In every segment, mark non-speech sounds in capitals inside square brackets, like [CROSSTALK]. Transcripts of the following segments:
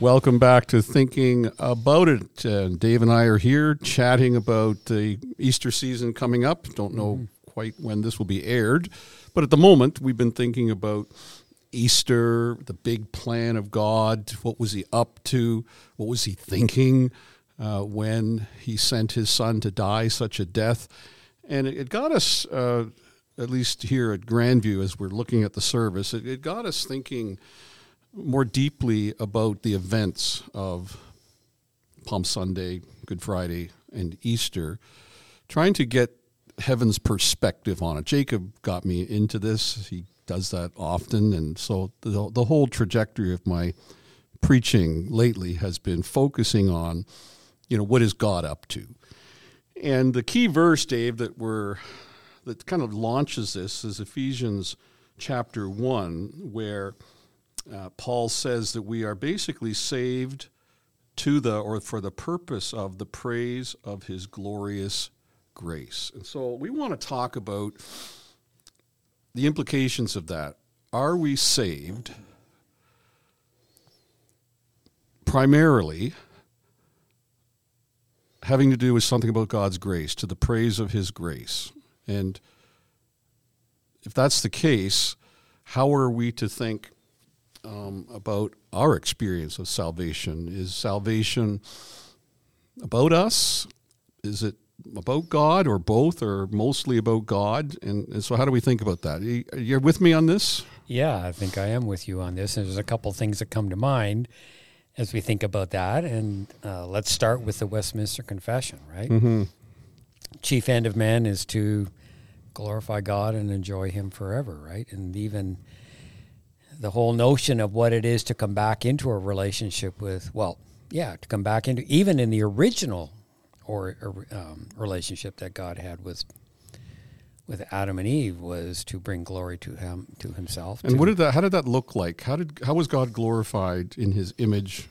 Welcome back to Thinking About It. Uh, Dave and I are here chatting about the Easter season coming up. Don't know quite when this will be aired, but at the moment, we've been thinking about Easter, the big plan of God. What was he up to? What was he thinking uh, when he sent his son to die such a death? And it, it got us, uh, at least here at Grandview, as we're looking at the service, it, it got us thinking more deeply about the events of Palm Sunday, Good Friday, and Easter, trying to get heaven's perspective on it. Jacob got me into this. He does that often. And so the, the whole trajectory of my preaching lately has been focusing on, you know, what is God up to? And the key verse, Dave, that we're that kind of launches this is Ephesians chapter 1, where uh, Paul says that we are basically saved to the or for the purpose of the praise of his glorious grace. And so we want to talk about the implications of that. Are we saved primarily having to do with something about God's grace, to the praise of his grace? And if that's the case, how are we to think um, about our experience of salvation. Is salvation about us? Is it about God or both or mostly about God? And, and so, how do we think about that? You, you're with me on this? Yeah, I think I am with you on this. There's a couple things that come to mind as we think about that. And uh, let's start with the Westminster Confession, right? Mm-hmm. Chief end of man is to glorify God and enjoy Him forever, right? And even the whole notion of what it is to come back into a relationship with, well, yeah, to come back into even in the original or, or um, relationship that God had with with Adam and Eve was to bring glory to him to himself. And to, what did that? How did that look like? How did how was God glorified in His image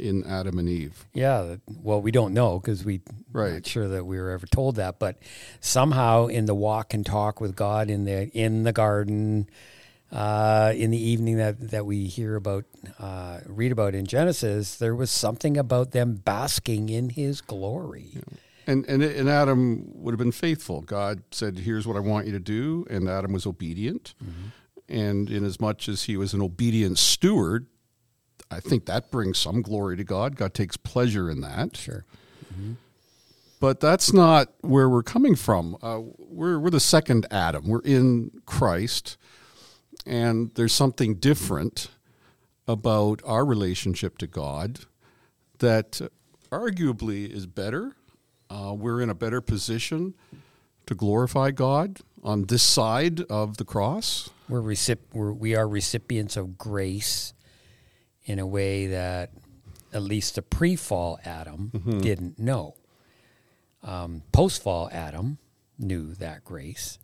in Adam and Eve? Yeah, well, we don't know because we Right. not sure that we were ever told that, but somehow in the walk and talk with God in the in the garden, uh, in the evening that that we hear about, uh, read about in Genesis, there was something about them basking in His glory. And, and and Adam would have been faithful. God said, "Here's what I want you to do," and Adam was obedient. And in as much as he was an obedient steward, I think that brings some glory to God. God takes pleasure in that. Sure. But that's not where we're coming from. Uh, we're we're the second Adam. We're in Christ, and there's something different about our relationship to God that arguably is better. Uh, we're in a better position to glorify God on this side of the cross. We're, recip- we're we are recipients of grace in a way that at least the pre-fall Adam didn't know. Um, Post-fall Adam knew that grace,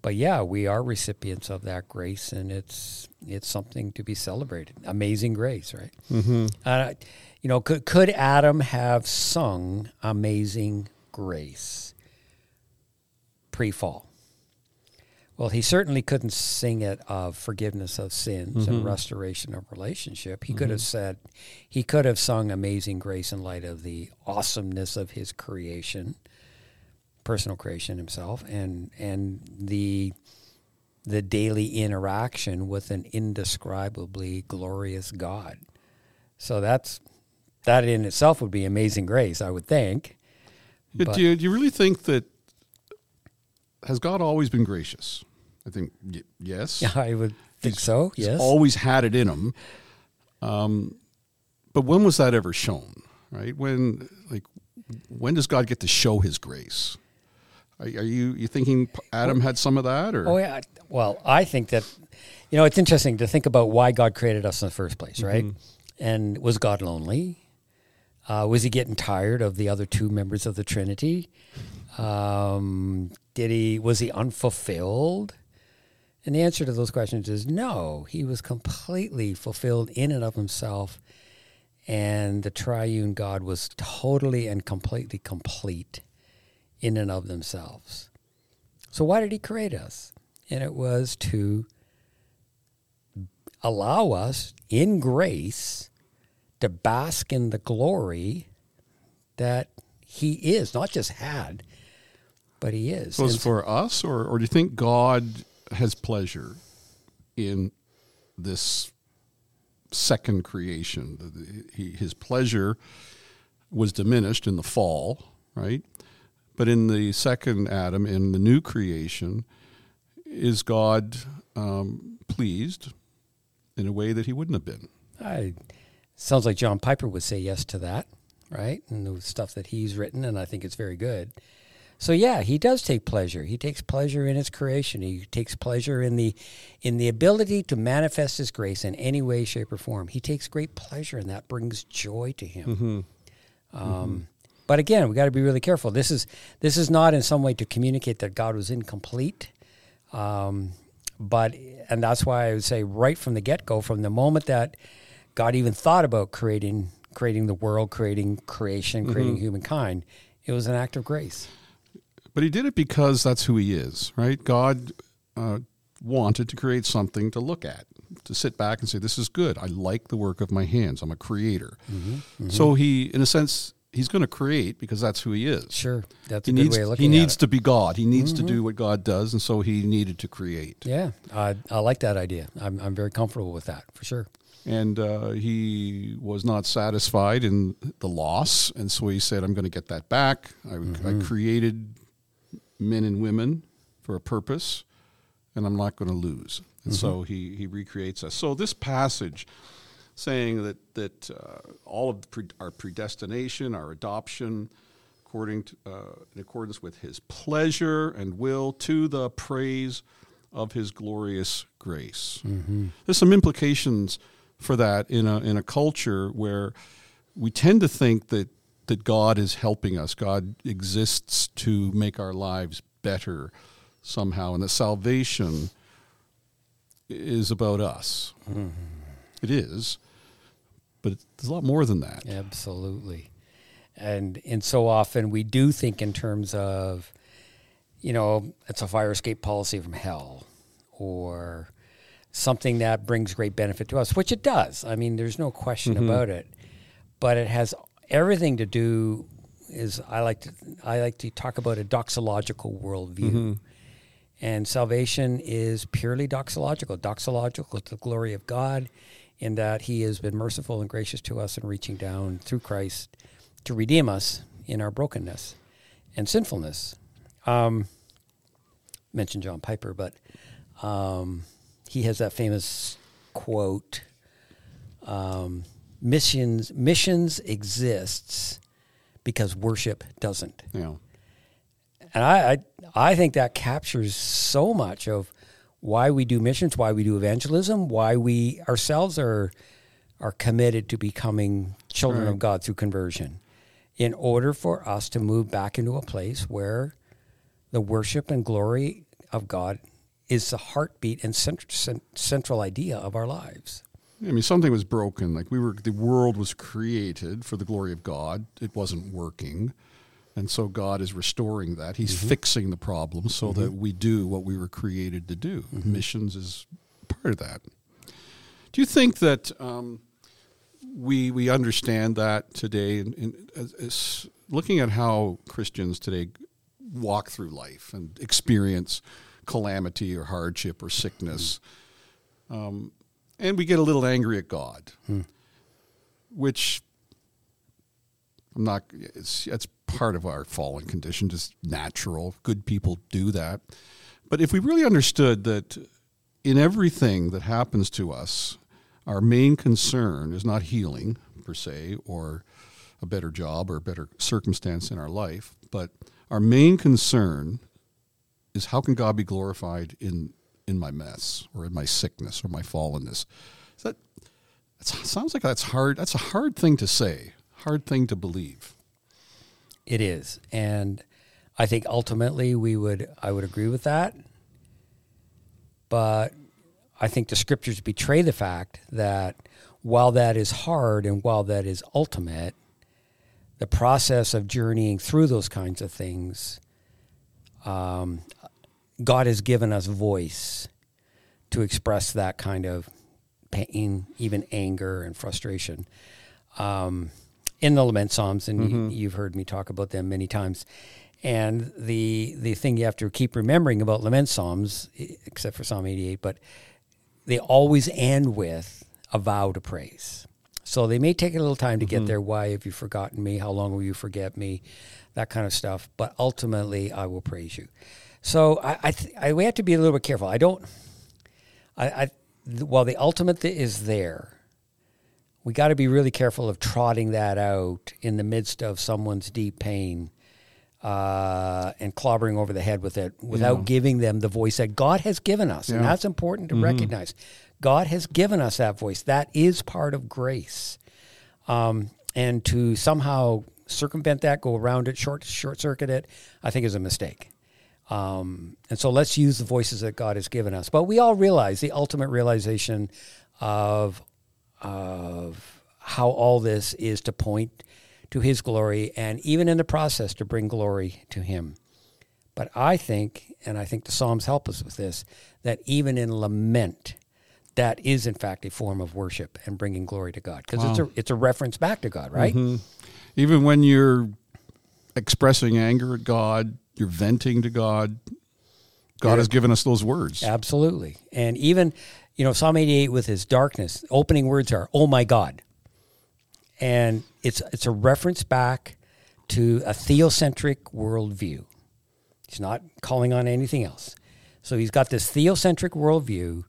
but yeah, we are recipients of that grace, and it's it's something to be celebrated. Amazing grace, right? Mm-hmm. Uh, you know, could could Adam have sung "Amazing Grace" pre-fall? Well, he certainly couldn't sing it of forgiveness of sins and mm-hmm. restoration of relationship. He could mm-hmm. have said, he could have sung Amazing Grace in light of the awesomeness of his creation, personal creation himself, and and the the daily interaction with an indescribably glorious God. So that's that in itself would be amazing grace, I would think. But, But- do, you, do you really think that has God always been gracious? I think y- yes. [LAUGHS] I would think so. He's Yes. always had it in him. Um, but when was that ever shown? Right? When like when does God get to show His grace? Are, are you you thinking Adam had some of that, or Oh yeah. Well, I think that you know it's interesting to think about why God created us in the first place, right? And was God lonely? Uh, was he getting tired of the other two members of the Trinity? Um, did he was he unfulfilled? And the answer to those questions is no. He was completely fulfilled in and of himself, and the triune God was totally and completely complete in and of themselves. So why did he create us? And it was to allow us in grace to bask in the glory that He is, not just had, but He is. So for us, or, or do you think God has pleasure in this second creation? He, his pleasure was diminished in the fall, right? But in the second Adam, in the new creation, is God um, pleased in a way that he wouldn't have been? I, sounds like John Piper would say yes to that, right? And the stuff that he's written, and I think it's very good. So yeah, he does take pleasure. He takes pleasure in his creation. He takes pleasure in the in the ability to manifest his grace in any way, shape, or form. He takes great pleasure, and that brings joy to him. Um, But again, we got to be really careful. This is this is not in some way to communicate that God was incomplete. Um, but and that's why I would say right from the get go, from the moment that God even thought about creating creating the world, creating creation, mm-hmm. creating humankind, it was an act of grace. But he did it because that's who he is, right? God uh, wanted to create something to look at, to sit back and say, "This is good. I like the work of my hands. I'm a creator." Mm-hmm, mm-hmm. So he, in a sense, he's going to create because that's who he is. Sure, that's He a good needs way of he looking needs it. He needs to be God. He needs to do what God does, and so he needed to create. Yeah, I, I like that idea. I'm I'm very comfortable with that for sure. And uh, he was not satisfied in the loss, and so he said, "I'm going to get that back. I, I created men and women for a purpose, and I'm not going to lose." And so he he recreates us. So this passage, saying that that uh, all of pre- our predestination, our adoption, according to, uh, in accordance with His pleasure and will, to the praise of His glorious grace. There's some implications for that in a in a culture where we tend to think that that God is helping us. God exists to make our lives better somehow, and that salvation is about us. Mm-hmm. It is, but there's a lot more than that. Absolutely. And and so often we do think in terms of, you know, it's a fire escape policy from hell or something that brings great benefit to us, which it does. I mean, there's no question about it. But it has everything to do is I like to I like to talk about a doxological worldview. And salvation is purely doxological, doxological to the glory of God, in that He has been merciful and gracious to us in reaching down through Christ to redeem us in our brokenness and sinfulness. Um, mentioned John Piper, but um, he has that famous quote: um, "Missions missions exists because worship doesn't." Know, And I, I I think that captures so much of why we do missions, why we do evangelism, why we ourselves are are committed to becoming children of God through conversion, in order for us to move back into a place where the worship and glory of God is the heartbeat and cent- cent- central idea of our lives. I mean, something was broken. Like we were, the world was created for the glory of God. It wasn't working, and so God is restoring that. He's mm-hmm. fixing the problem so that mm-hmm. we do what we were created to do. Mm-hmm. Missions is part of that. Do you think that um, we we understand that today? In, in, as, as looking at how Christians today walk through life and experience calamity or hardship or sickness um, and we get a little angry at God, which I'm not. It's it's part of our fallen condition, just natural. Good people do that, but if we really understood that in everything that happens to us, our main concern is not healing per se or a better job or a better circumstance in our life, but our main concern is how can God be glorified in in my mess or in my sickness or my fallenness? Is that that sounds like that's hard. That's a hard thing to say. Hard thing to believe. It is, and I think ultimately we would I would agree with that. But I think the scriptures betray the fact that while that is hard and while that is ultimate, the process of journeying through those kinds of things, um, God has given us voice to express that kind of pain, even anger and frustration. Um, in the lament psalms, and Mm-hmm. you, you've heard me talk about them many times. And the the thing you have to keep remembering about lament psalms, except for Psalm 88, but they always end with a vow to praise. So they may take a little time to Mm-hmm. get there. Why have you forgotten me? How long will you forget me? That kind of stuff. But ultimately, I will praise you. So I, I, th- I we have to be a little bit careful. I don't. I, I th- while the ultimate th- is there, we got to be really careful of trotting that out in the midst of someone's deep pain uh, and clobbering over the head with it without giving them the voice that God has given us. And that's important to recognize. God has given us that voice. That is part of grace. Um, and to somehow circumvent that, go around it, short short circuit it, I think is a mistake. Um, and so let's use the voices that God has given us. But we all realize the ultimate realization of of how all this is to point to His glory, and even in the process to bring glory to Him. But I think, and I think the Psalms help us with this, that even in lament, that is in fact a form of worship and bringing glory to God because it's a it's a reference back to God, right? Even when you're expressing anger at God, you're venting to God. God Yeah. has given us those words. Absolutely. And even, you know, Psalm 88 with his darkness, opening words are, oh my God. And it's, it's a reference back to a theocentric worldview. He's not calling on anything else. So he's got this theocentric worldview.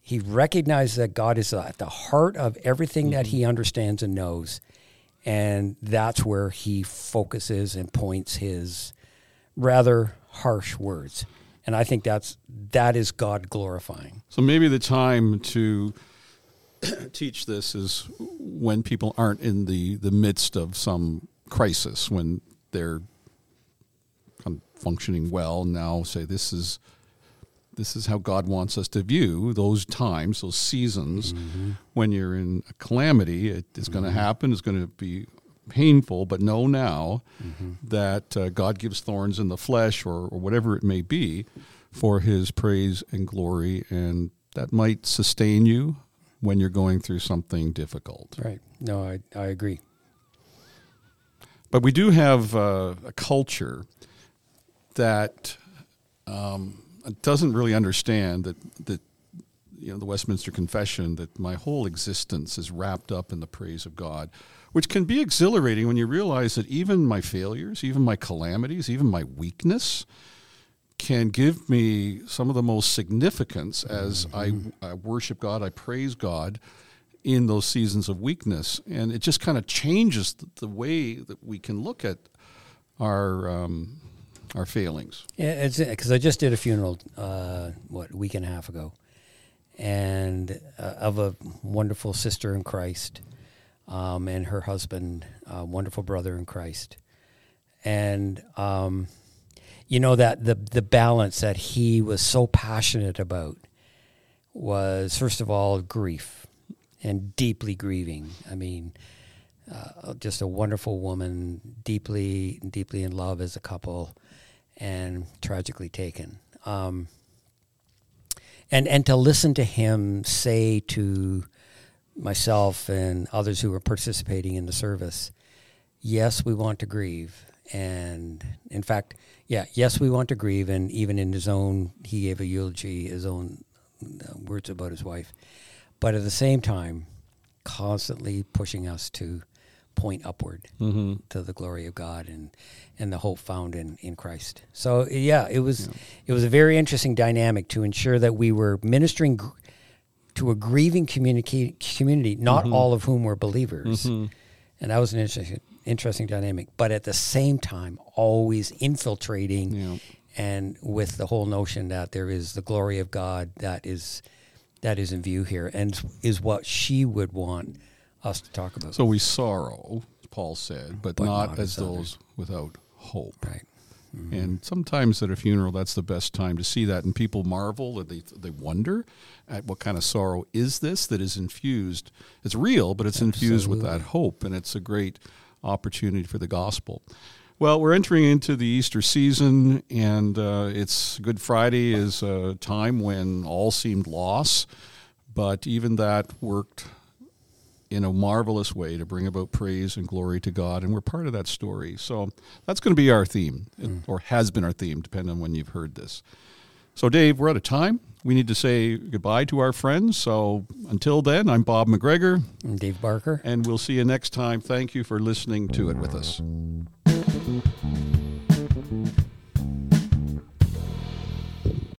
He recognizes that God is at the heart of everything that mm-hmm. he understands and knows. And that's where he focuses and points his rather harsh words. And I think that's that is God glorifying. So maybe the time to [COUGHS] teach this is when people aren't in the, the midst of some crisis, when they're functioning well. Now say this is this is how God wants us to view those times, those seasons when you're in a calamity. It is going to happen. It's going to be painful, but know now that uh, God gives thorns in the flesh or, or whatever it may be for his praise and glory. And that might sustain you when you're going through something difficult. Right. No, I, I agree. But we do have uh, a culture that um, doesn't really understand that that you know the Westminster Confession that my whole existence is wrapped up in the praise of God, which can be exhilarating when you realize that even my failures, even my calamities, even my weakness can give me some of the most significance as I, I worship God, I praise God in those seasons of weakness. And it just kind of changes the, the way that we can look at our, um, our feelings. Yeah, it's because I just did a funeral, uh, what a week and a half ago, and uh, of a wonderful sister in Christ, um, and her husband, a wonderful brother in Christ, and um, you know that the the balance that he was so passionate about was first of all grief and deeply grieving. I mean. Uh, just a wonderful woman, deeply, deeply in love as a couple, and tragically taken. Um, and and to listen to him say to myself and others who were participating in the service, yes, we want to grieve, and in fact, yeah, yes, we want to grieve, and even in his own, he gave a eulogy, his own uh, words about his wife, but at the same time, constantly pushing us to point upward mm-hmm. to the glory of God and and the hope found in in Christ. So yeah, it was it was a very interesting dynamic to ensure that we were ministering gr- to a grieving communica- community, not mm-hmm. all of whom were believers, mm-hmm. and that was an interesting interesting dynamic. But at the same time, always infiltrating Yeah. and with the whole notion that there is the glory of God that is that is in view here and is what she would want us to talk about. So we sorrow, Paul said, but, But not, not as as those without hope. right. And sometimes at a funeral, that's the best time to see that, and people marvel and they they wonder at what kind of sorrow is this that is infused. It's real, but it's infused with that hope, and it's a great opportunity for the gospel. Well, we're entering into the Easter season, and uh, it's Good Friday is a time when all seemed loss, but even that worked in a marvelous way to bring about praise and glory to God, and we're part of that story. So that's going to be our theme, mm. or has been our theme, depending on when you've heard this. So, Dave, we're out of time. We need to say goodbye to our friends. So, until then, I'm Bob McGregor. I'm Dave Barker. And we'll see you next time. Thank you for listening to it with us.